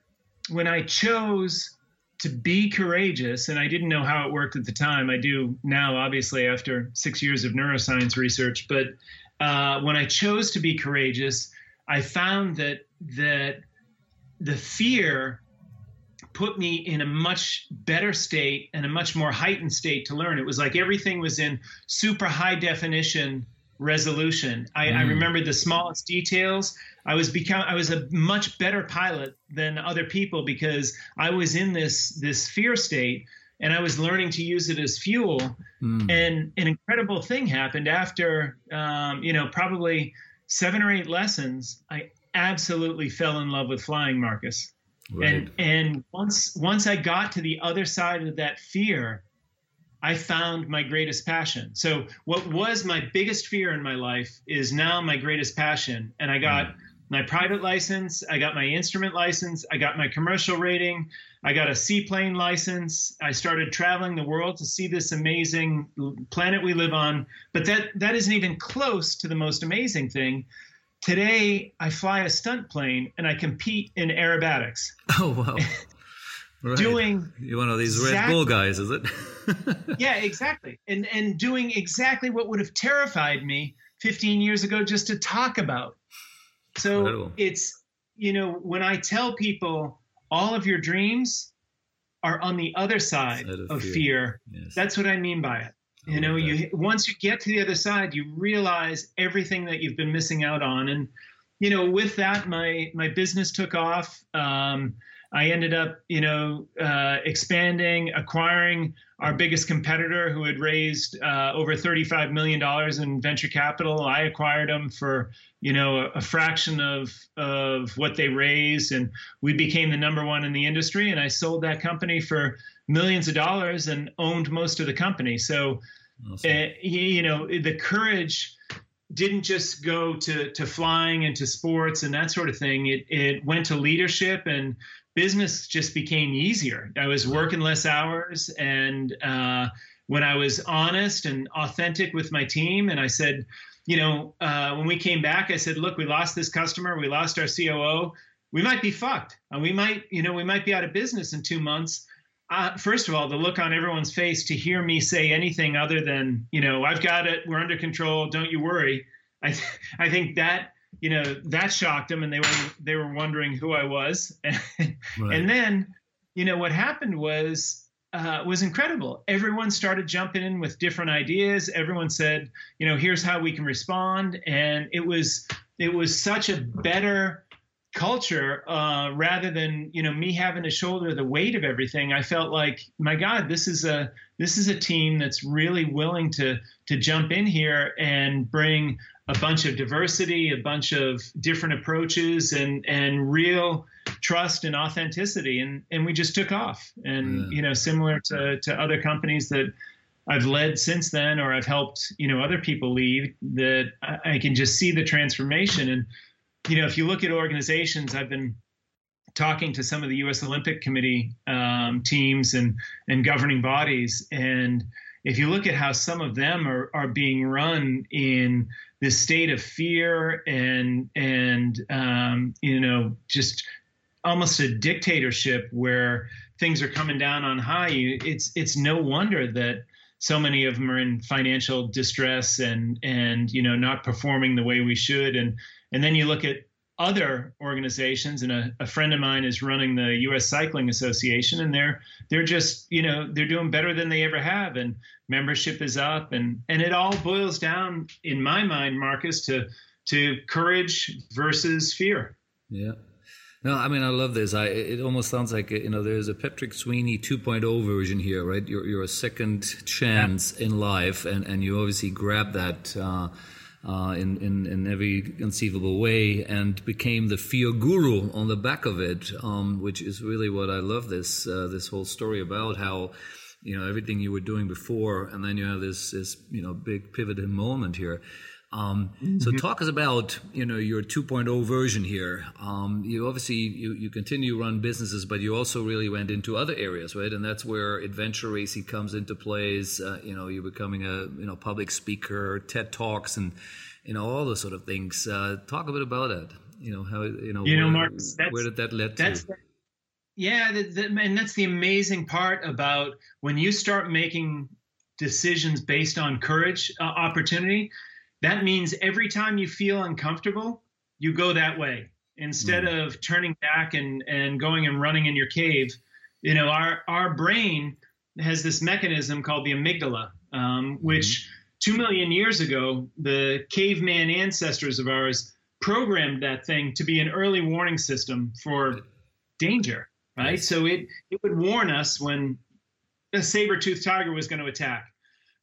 when I chose to be courageous, and I didn't know how it worked at the time. I do now, obviously, after six years of neuroscience research. But uh, when I chose to be courageous, I found that that the fear put me in a much better state and a much more heightened state to learn. It was like everything was in super high definition resolution. I, mm. I remember the smallest details. I was become I was a much better pilot than other people because I was in this this fear state and I was learning to use it as fuel. Mm. And an incredible thing happened after um, you know probably seven or eight lessons. I absolutely fell in love with flying, Marcus. Right. And and once once I got to the other side of that fear, I found my greatest passion. So what was my biggest fear in my life is now my greatest passion. And I got mm. my private license, I got my instrument license, I got my commercial rating, I got a seaplane license. I started traveling the world to see this amazing planet we live on. But that that isn't even close to the most amazing thing. Today, I fly a stunt plane and I compete in aerobatics.
Oh, wow. Right.
Doing
you one of these Red Bull guys, is it?
yeah, exactly. And and doing exactly what would have terrified me 15 years ago just to talk about. So Incredible. it's you know when I tell people all of your dreams are on the other side, side of, of, fear. fear yes. That's what I mean by it. You know, you once you get to the other side, you realize everything that you've been missing out on, and you know, with that, my my business took off. Um, I ended up, you know, uh, expanding, acquiring our biggest competitor, who had raised uh, over thirty-five million dollars in venture capital. I acquired them for, you know, a, a, fraction of of what they raised, and we became the number one in the industry. And I sold that company for millions of dollars and owned most of the company. So, awesome. uh, you know, the courage didn't just go to to flying and to sports and that sort of thing. It it went to leadership and business just became easier. I was working less hours and uh, when I was honest and authentic with my team, and I said, you know, uh, when we came back, I said, look, we lost this customer, we lost our COO, we might be fucked, and we might, you know, we might be out of business in two months uh, first of all, the look on everyone's face to hear me say anything other than, you know, I've got it, we're under control, don't you worry. I, th- I think that, you know, that shocked them, and they were they were wondering who I was. right. And then, you know, what happened was uh, was incredible. Everyone started jumping in with different ideas. Everyone said, you know, here's how we can respond, and it was it was such a better culture uh, rather than you know me having to shoulder the weight of everything i felt like my god this is a this is a team that's really willing to to jump in here and bring a bunch of diversity a bunch of different approaches and and real trust and authenticity and and we just took off and yeah. you know similar to to other companies that I've led since then, or I've helped, you know, other people lead. That I can just see the transformation, and you know, if you look at organizations, I've been talking to some of the U.S. Olympic Committee um, teams and and governing bodies, and if you look at how some of them are are being run in this state of fear and and um, you know just almost a dictatorship where things are coming down on high, it's it's no wonder that so many of them are in financial distress and and you know not performing the way we should and and then you look at other organizations and a, a, friend of mine is running the US Cycling Association and they're they're just you know they're doing better than they ever have and membership is up and and it all boils down in my mind Marcus to to courage versus fear
yeah no, I mean I love this. I it almost sounds like you know there's a Patrick Sweeney 2.0 version here, right? You're you're a second chance yeah. in life, and and you obviously grab that. Uh, uh, in, in, in every conceivable way and became the fear guru on the back of it, um, which is really what I love this uh, this whole story about how you know everything you were doing before, and then you have this this you know big pivotal moment here. Um, mm-hmm. So talk us about you know your 2.0 version here. Um, you obviously you, you continue to run businesses, but you also really went into other areas, right? And that's where adventure racing comes into plays. Uh, you know, you're becoming a you know public speaker, TED talks, and you know all those sort of things. Uh, talk a bit about that. You know how you know
you know
where, where did that lead to?
Yeah, the, the, and that's the amazing part about when you start making decisions based on courage, uh, opportunity that means every time you feel uncomfortable, you go that way instead mm. of turning back and, and going and running in your cave. You know, our, our brain has this mechanism called the amygdala, um, which mm. two million years ago, the caveman ancestors of ours programmed that thing to be an early warning system for danger, right? So it, it would warn us when a saber-toothed tiger was going to attack.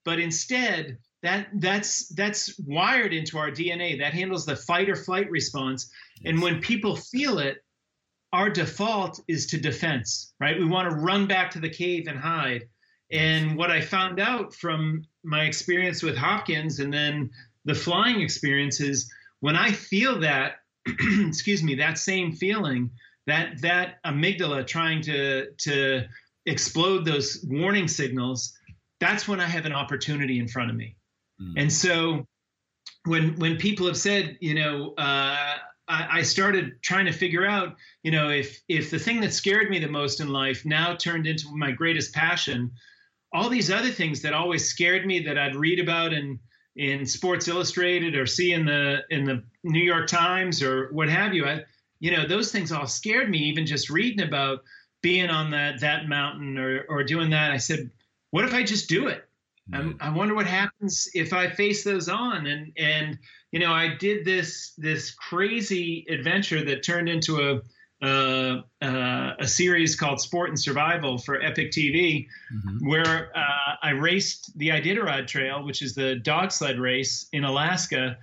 But instead, that that's that's wired into our DNA. That handles the fight or flight response. Yes. And when people feel it, our default is to defense, right? We want to run back to the cave and hide. And what I found out from my experience with Hopkins and then the flying experience is when I feel that, excuse me, that same feeling, that that amygdala trying to to explode those warning signals, that's when I have an opportunity in front of me. Mm. And so when when people have said, you know, uh, I, I started trying to figure out, you know, if if the thing that scared me the most in life now turned into my greatest passion, all these other things that always scared me that I'd read about in in Sports Illustrated or see in the in the New York Times or what have you, I, you know, those things all scared me. Even just reading about being on that that mountain or or doing that, I said, what if I just do it? Right. I wonder what happens if I face those on. And and you know, I did this this crazy adventure that turned into a uh, uh, a series called Sport and Survival for Epic TV, mm-hmm. where uh, I raced the Iditarod Trail, which is the dog sled race in Alaska.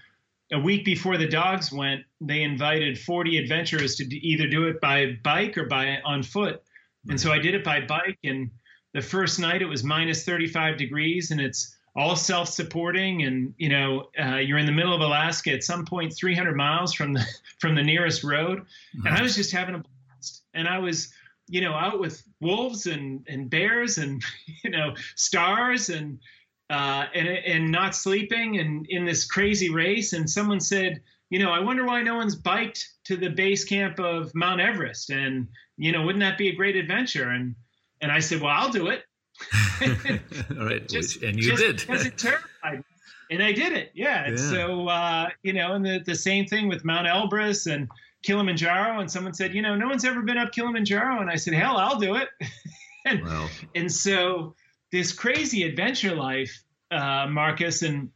A week before the dogs went, they invited 40 adventurers to either do it by bike or by on foot. And so I did it by bike and the first night it was minus 35 degrees and it's all self-supporting. And you know uh, you're in the middle of alaska at some point 300 miles from the from the nearest road. Mm-hmm. and i was just having a blast. And i was you know out with wolves and and bears and you know stars and uh, and and not sleeping and in this crazy race. And someone said you know i wonder why no one's biked to the base camp of mount everest. And you know wouldn't that be a great adventure? And and I said, well, I'll do it.
All right. just, and you did.
because it terrified me. And I did it. Yeah. Yeah. so, uh, you know, and the, the same thing with Mount Elbrus and Kilimanjaro. And someone said, you know, no one's ever been up Kilimanjaro. And I said, hell, I'll do it. and, wow. and so this crazy adventure life, uh, Marcus, and,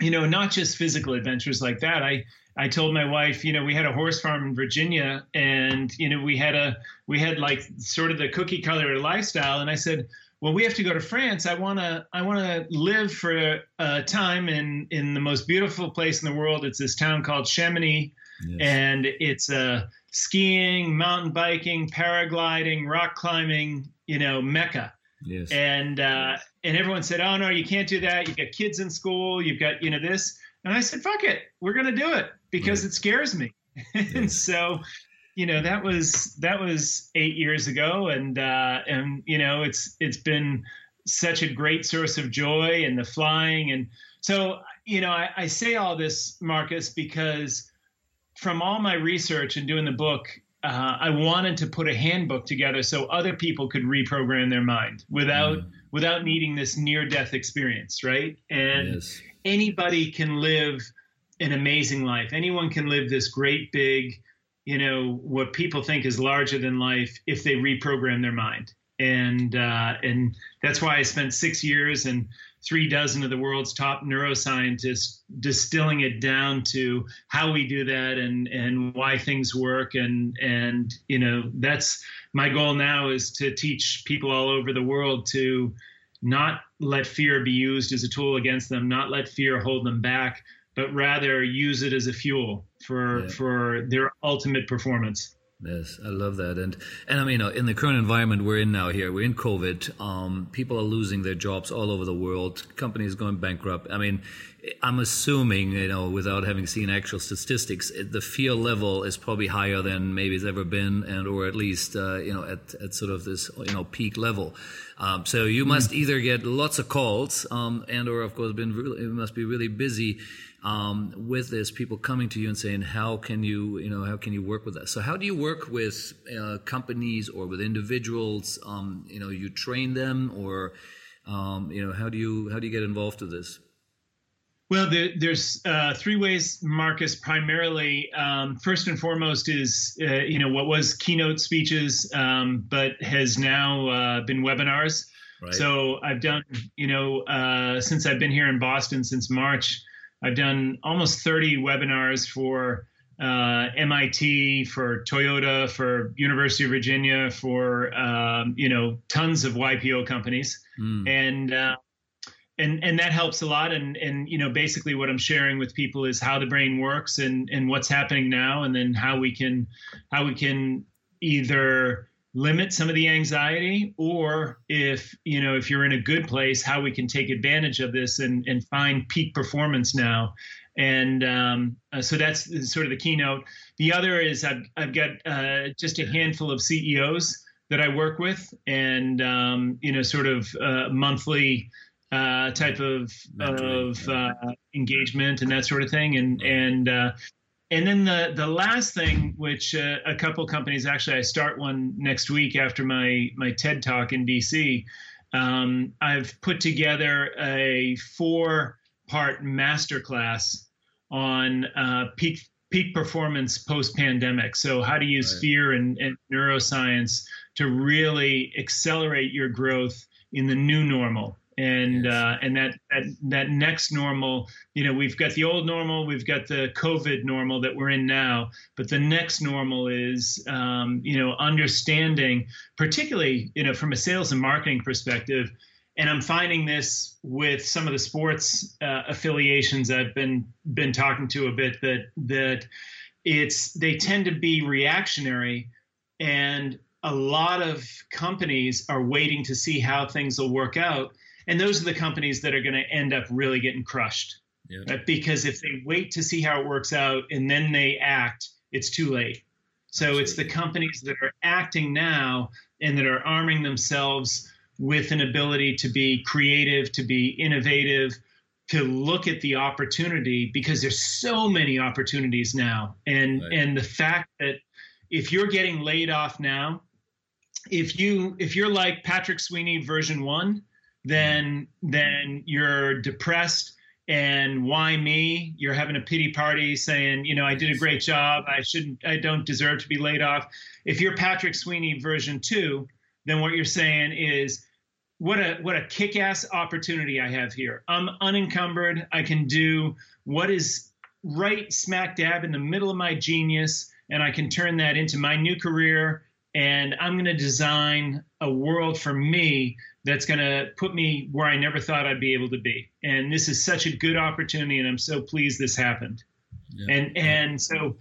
you know, not just physical adventures like that. I, I told my wife, you know, we had a horse farm in Virginia, and you know, we had a we had like sort of the cookie cutter lifestyle, and I said, well, we have to go to France. I wanna I wanna live for a time in in the most beautiful place in the world. It's this town called Chamonix, yes. and it's a uh, skiing, mountain biking, paragliding, rock climbing, you know, mecca. Yes. And uh, and everyone said, oh no, you can't do that. You've got kids in school. You've got you know this. And I said, fuck it, we're gonna do it because right. it scares me. and so, you know, that was that was eight years ago, and uh, and you know, it's it's been such a great source of joy and the flying, and so you know, I, I say all this, Marcus, because from all my research and doing the book, uh, I wanted to put a handbook together so other people could reprogram their mind without mm. without needing this near death experience, right? And yes. anybody can live an amazing life. Anyone can live this great big, you know, what people think is larger than life if they reprogram their mind. And uh, and that's why I spent six years and three dozen of the world's top neuroscientists distilling it down to how we do that and and why things work and and you know that's my goal now is to teach people all over the world to not let fear be used as a tool against them not let fear hold them back but rather use it as a fuel for yeah. for their ultimate performance
Yes, I love that, and and I mean, in the current environment we're in now, here we're in COVID. Um, people are losing their jobs all over the world. Companies going bankrupt. I mean, I'm assuming, you know, without having seen actual statistics, the fear level is probably higher than maybe it's ever been, and or at least, uh, you know, at, at sort of this, you know, peak level. Um, so you must mm. either get lots of calls, um, and or of course, been really, it must be really busy um, with this, people coming to you and saying, "How can you, you know, how can you work with us?" So, how do you work with uh, companies or with individuals? Um, you know, you train them, or um, you know, how do you how do you get involved with this?
Well, there, there's uh, three ways, Marcus. Primarily, um, first and foremost is uh, you know what was keynote speeches, um, but has now uh, been webinars. Right. So I've done you know uh, since I've been here in Boston since March. I've done almost 30 webinars for uh, MIT, for Toyota, for University of Virginia, for um, you know tons of YPO companies, mm. and uh, and and that helps a lot. And and you know basically what I'm sharing with people is how the brain works and and what's happening now, and then how we can how we can either limit some of the anxiety or if you know if you're in a good place how we can take advantage of this and, and find peak performance now. And um, uh, so that's sort of the keynote. The other is i've, I've got uh, just a handful of ceos that i work with and um, you know sort of uh, monthly uh, type of of uh, engagement and that sort of thing. And and uh, and then the the last thing, which uh, a couple companies actually, I start one next week after my my TED talk in DC. Um, I've put together a four part masterclass on uh, peak peak performance post pandemic. So how to use right. fear and, and neuroscience to really accelerate your growth in the new normal and yes. uh, and that, that that next normal you know we've got the old normal we've got the covid normal that we're in now but the next normal is um, you know understanding particularly you know from a sales and marketing perspective and i'm finding this with some of the sports uh, affiliations i've been been talking to a bit that that it's they tend to be reactionary and a lot of companies are waiting to see how things will work out and those are the companies that are going to end up really getting crushed. Yeah. Right? Because if they wait to see how it works out and then they act, it's too late. So Absolutely. it's the companies that are acting now and that are arming themselves with an ability to be creative, to be innovative, to look at the opportunity because there's so many opportunities now. And right. and the fact that if you're getting laid off now, if you if you're like Patrick Sweeney version 1, then then you're depressed and why me? You're having a pity party saying you know i did a great job. I shouldn't i don't deserve to be laid off. If you're patrick sweeney version 2 then what you're saying is what a what a kick-ass opportunity i have here. I'm unencumbered. I can do what is right smack dab in the middle of my genius and i can turn that into my new career and i'm going to design a world for me that's going to put me where I never thought I'd be able to be. And this is such a good opportunity, and I'm so pleased this happened. Yeah. And and so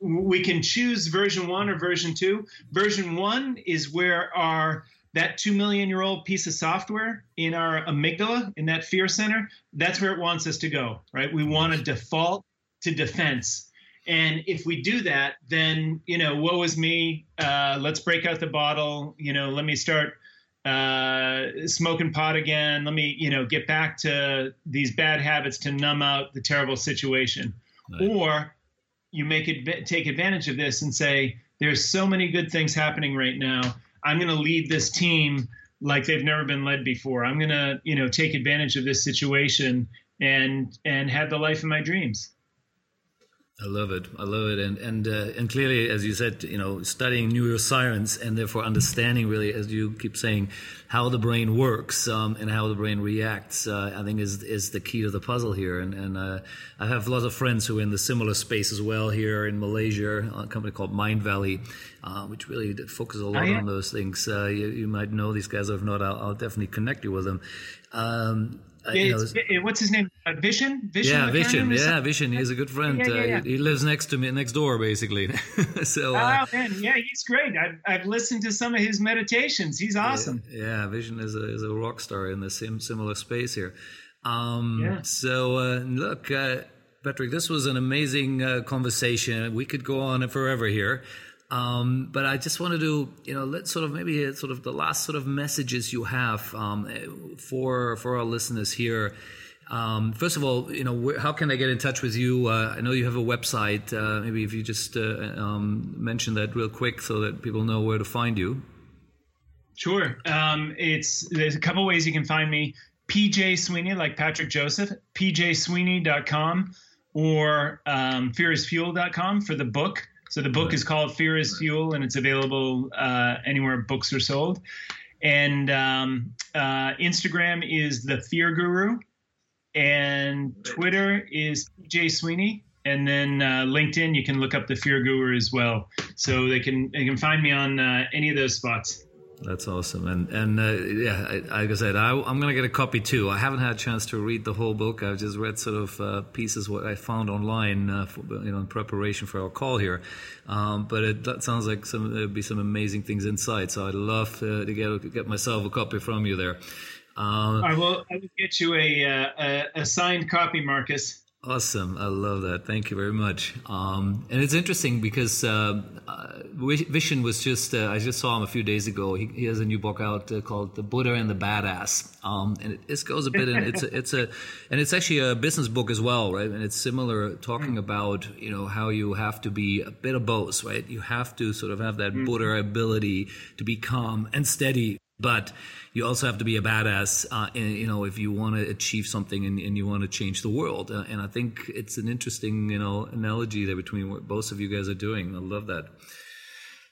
we can choose version one or version two. Version one is where our that two million year old piece of software in our amygdala, in that fear center, that's where it wants us to go, right? We want to default to defense. And if we do that, then, you know, woe is me. Uh, let's break out the bottle. You know, let me start uh, smoking pot again. Let me, you know, get back to these bad habits to numb out the terrible situation. Right. Or you make it take advantage of this and say, there's so many good things happening right now. I'm going to lead this team like they've never been led before. I'm going to, you know, take advantage of this situation and and have the life of my dreams.
I love it. I love it, and and uh, and clearly, as you said, you know, studying neuroscience and therefore understanding really, as you keep saying, how the brain works um, and how the brain reacts. Uh, I think is is the key to the puzzle here. And and uh, I have lots of friends who are in the similar space as well here in Malaysia, a company called Mindvalley, uh, which really focuses a lot oh, yeah. on those things. Uh, you, you, might know these guys, or if not, I'll, I'll definitely connect you with them. Um,
you know, what's his name? Uh, Vishen?
Vishen? Yeah, Vishen. Yeah, Vishen. He's a good friend. Yeah, yeah, yeah. Uh, he, he, lives next to me, next door, basically. so.
Uh, oh man, yeah, he's great. I've, I've listened to some of his meditations. He's awesome.
Yeah, Vishen is a is a rock star in the same similar space here. Um, yeah. So uh, look. Uh, Patrick, this was an amazing uh, conversation. We could go on forever here. Um, but I just wanted to, you know, let sort of maybe sort of the last sort of messages you have um, for for our listeners here. Um, first of all, you know, how can I get in touch with you? Uh, I know you have a website. Uh, maybe if you just uh, um, mention that real quick so that people know where to find you.
Sure. Um, it's there's a couple ways you can find me. PJ Sweeney, like Patrick Joseph, pjsweeney.com or um, fearisfuel.com for the book. So the book right. is called Fear is Fuel, and it's available uh, anywhere books are sold. And um, uh, Instagram is the Fear Guru, and Twitter is Jay Sweeney, and then uh, LinkedIn you can look up the Fear Guru as well. So they can they can find me on uh, any of those spots.
That's awesome, and and uh, yeah, I, like I said, I, am gonna get a copy too. I haven't had a chance to read the whole book. I've just read sort of uh, pieces what I found online, uh, for, you know, in preparation for our call here. Um, but it that sounds like some there'd be some amazing things inside. So I'd love to, get get myself a copy from you there.
Um, I will. I will get you a, uh, a, a signed copy, Marcus.
Awesome. I love that. Thank you very much. Um, and it's interesting because uh, uh, Vishen was just, uh, I just saw him a few days ago. He, he has a new book out uh, called The Buddha and the Badass. Um, and it, it, goes a bit in, it's a, it's a, and it's actually a business book as well, right? And it's similar talking mm. about, you know, how you have to be a bit of both, right? You have to sort of have that mm. Buddha ability to be calm and steady but you also have to be a badass, uh, and, you know, if you want to achieve something and, and, you want to change the world. Uh, and I think it's an interesting, you know, analogy there between what both of you guys are doing. I love that.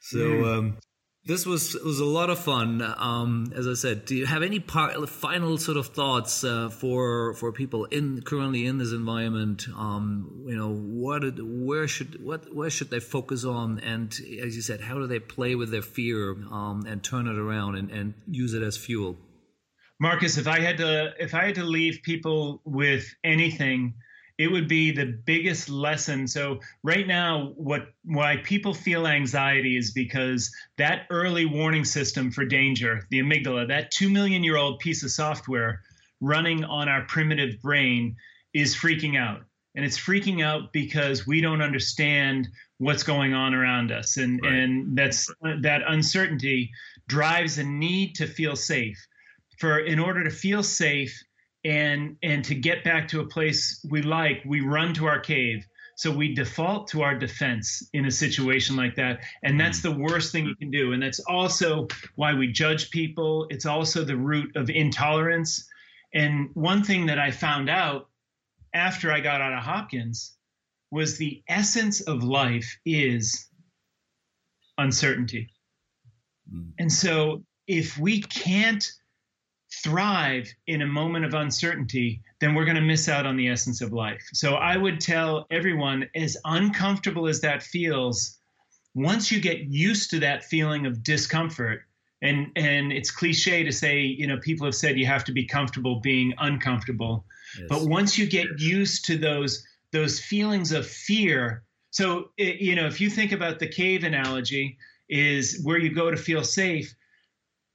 So, um, this was was a lot of fun. Um, as I said, do you have any part, final sort of thoughts uh, for for people in currently in this environment? Um, you know, what where should what where should they focus on? And as you said, how do they play with their fear um, and turn it around and, and use it as fuel?
Marcus, if I had to if I had to leave people with anything it would be the biggest lesson. So right now, what why people feel anxiety is because that early warning system for danger, the amygdala, that two million year old piece of software running on our primitive brain, is freaking out. And it's freaking out because we don't understand what's going on around us, and right. and that's that uncertainty drives a need to feel safe. For in order to feel safe, and and to get back to a place we like we run to our cave. So we default to our defense in a situation like that. And that's the worst thing you can do. And that's also why we judge people. It's also the root of intolerance. And one thing that i found out after i got out of hopkins was the essence of life is uncertainty. Mm. and so if we can't thrive in a moment of uncertainty, then we're going to miss out on the essence of life. So I would tell everyone, as uncomfortable as that feels, once you get used to that feeling of discomfort, and and it's cliche to say, you know, people have said you have to be comfortable being uncomfortable, yes. but once you get used to those those feelings of fear, so it, you know, if you think about the cave analogy, is where you go to feel safe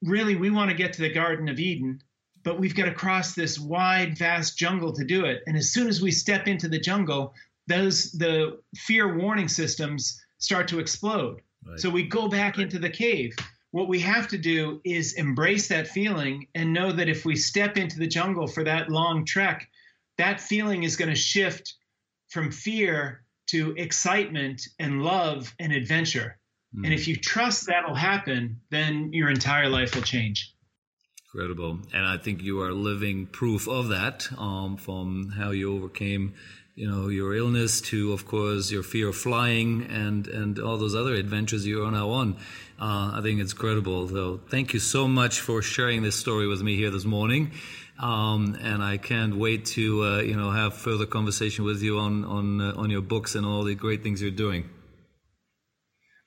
really we want to get to the Garden of Eden, but we've got to cross this wide, vast jungle to do it. And as soon as we step into the jungle, those the fear warning systems start to explode. Right. So we go back into the cave. What we have to do is embrace that feeling and know that if we step into the jungle for that long trek, that feeling is going to shift from fear to excitement and love and adventure. Mm. And if you trust that'll happen, then your entire life will change.
Incredible. And I think you are living proof of that um, from how you overcame you know your illness to of course your fear of flying and and all those other adventures you are now on uh, i think it's credible so thank you so much for sharing this story with me here this morning um, and i can't wait to uh, you know have further conversation with you on on uh, on your books and all the great things you're doing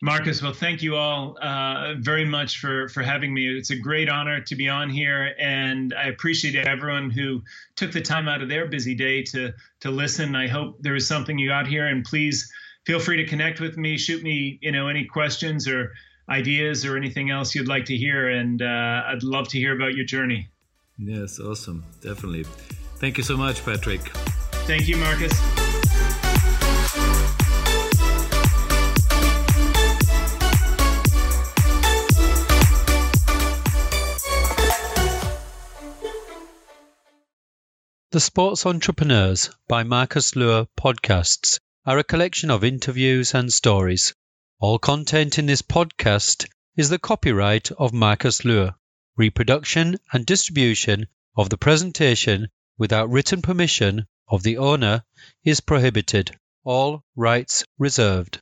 Marcus, well, thank you all uh, very much for for having me. It's a great honor to be on here, and I appreciate everyone who took the time out of their busy day to to listen. I hope there was something you got here, and please feel free to connect with me. Shoot me, you know, any questions or ideas or anything else you'd like to hear, and uh, I'd love to hear about your journey.
Yes, awesome, definitely. Thank you so much, Patrick.
Thank you, Marcus.
The Sports Entrepreneurs by Marcus Luer podcasts are a collection of interviews and stories. All content in this podcast is the copyright of Marcus Luer. Reproduction and distribution of the presentation without written permission of the owner is prohibited. All rights reserved.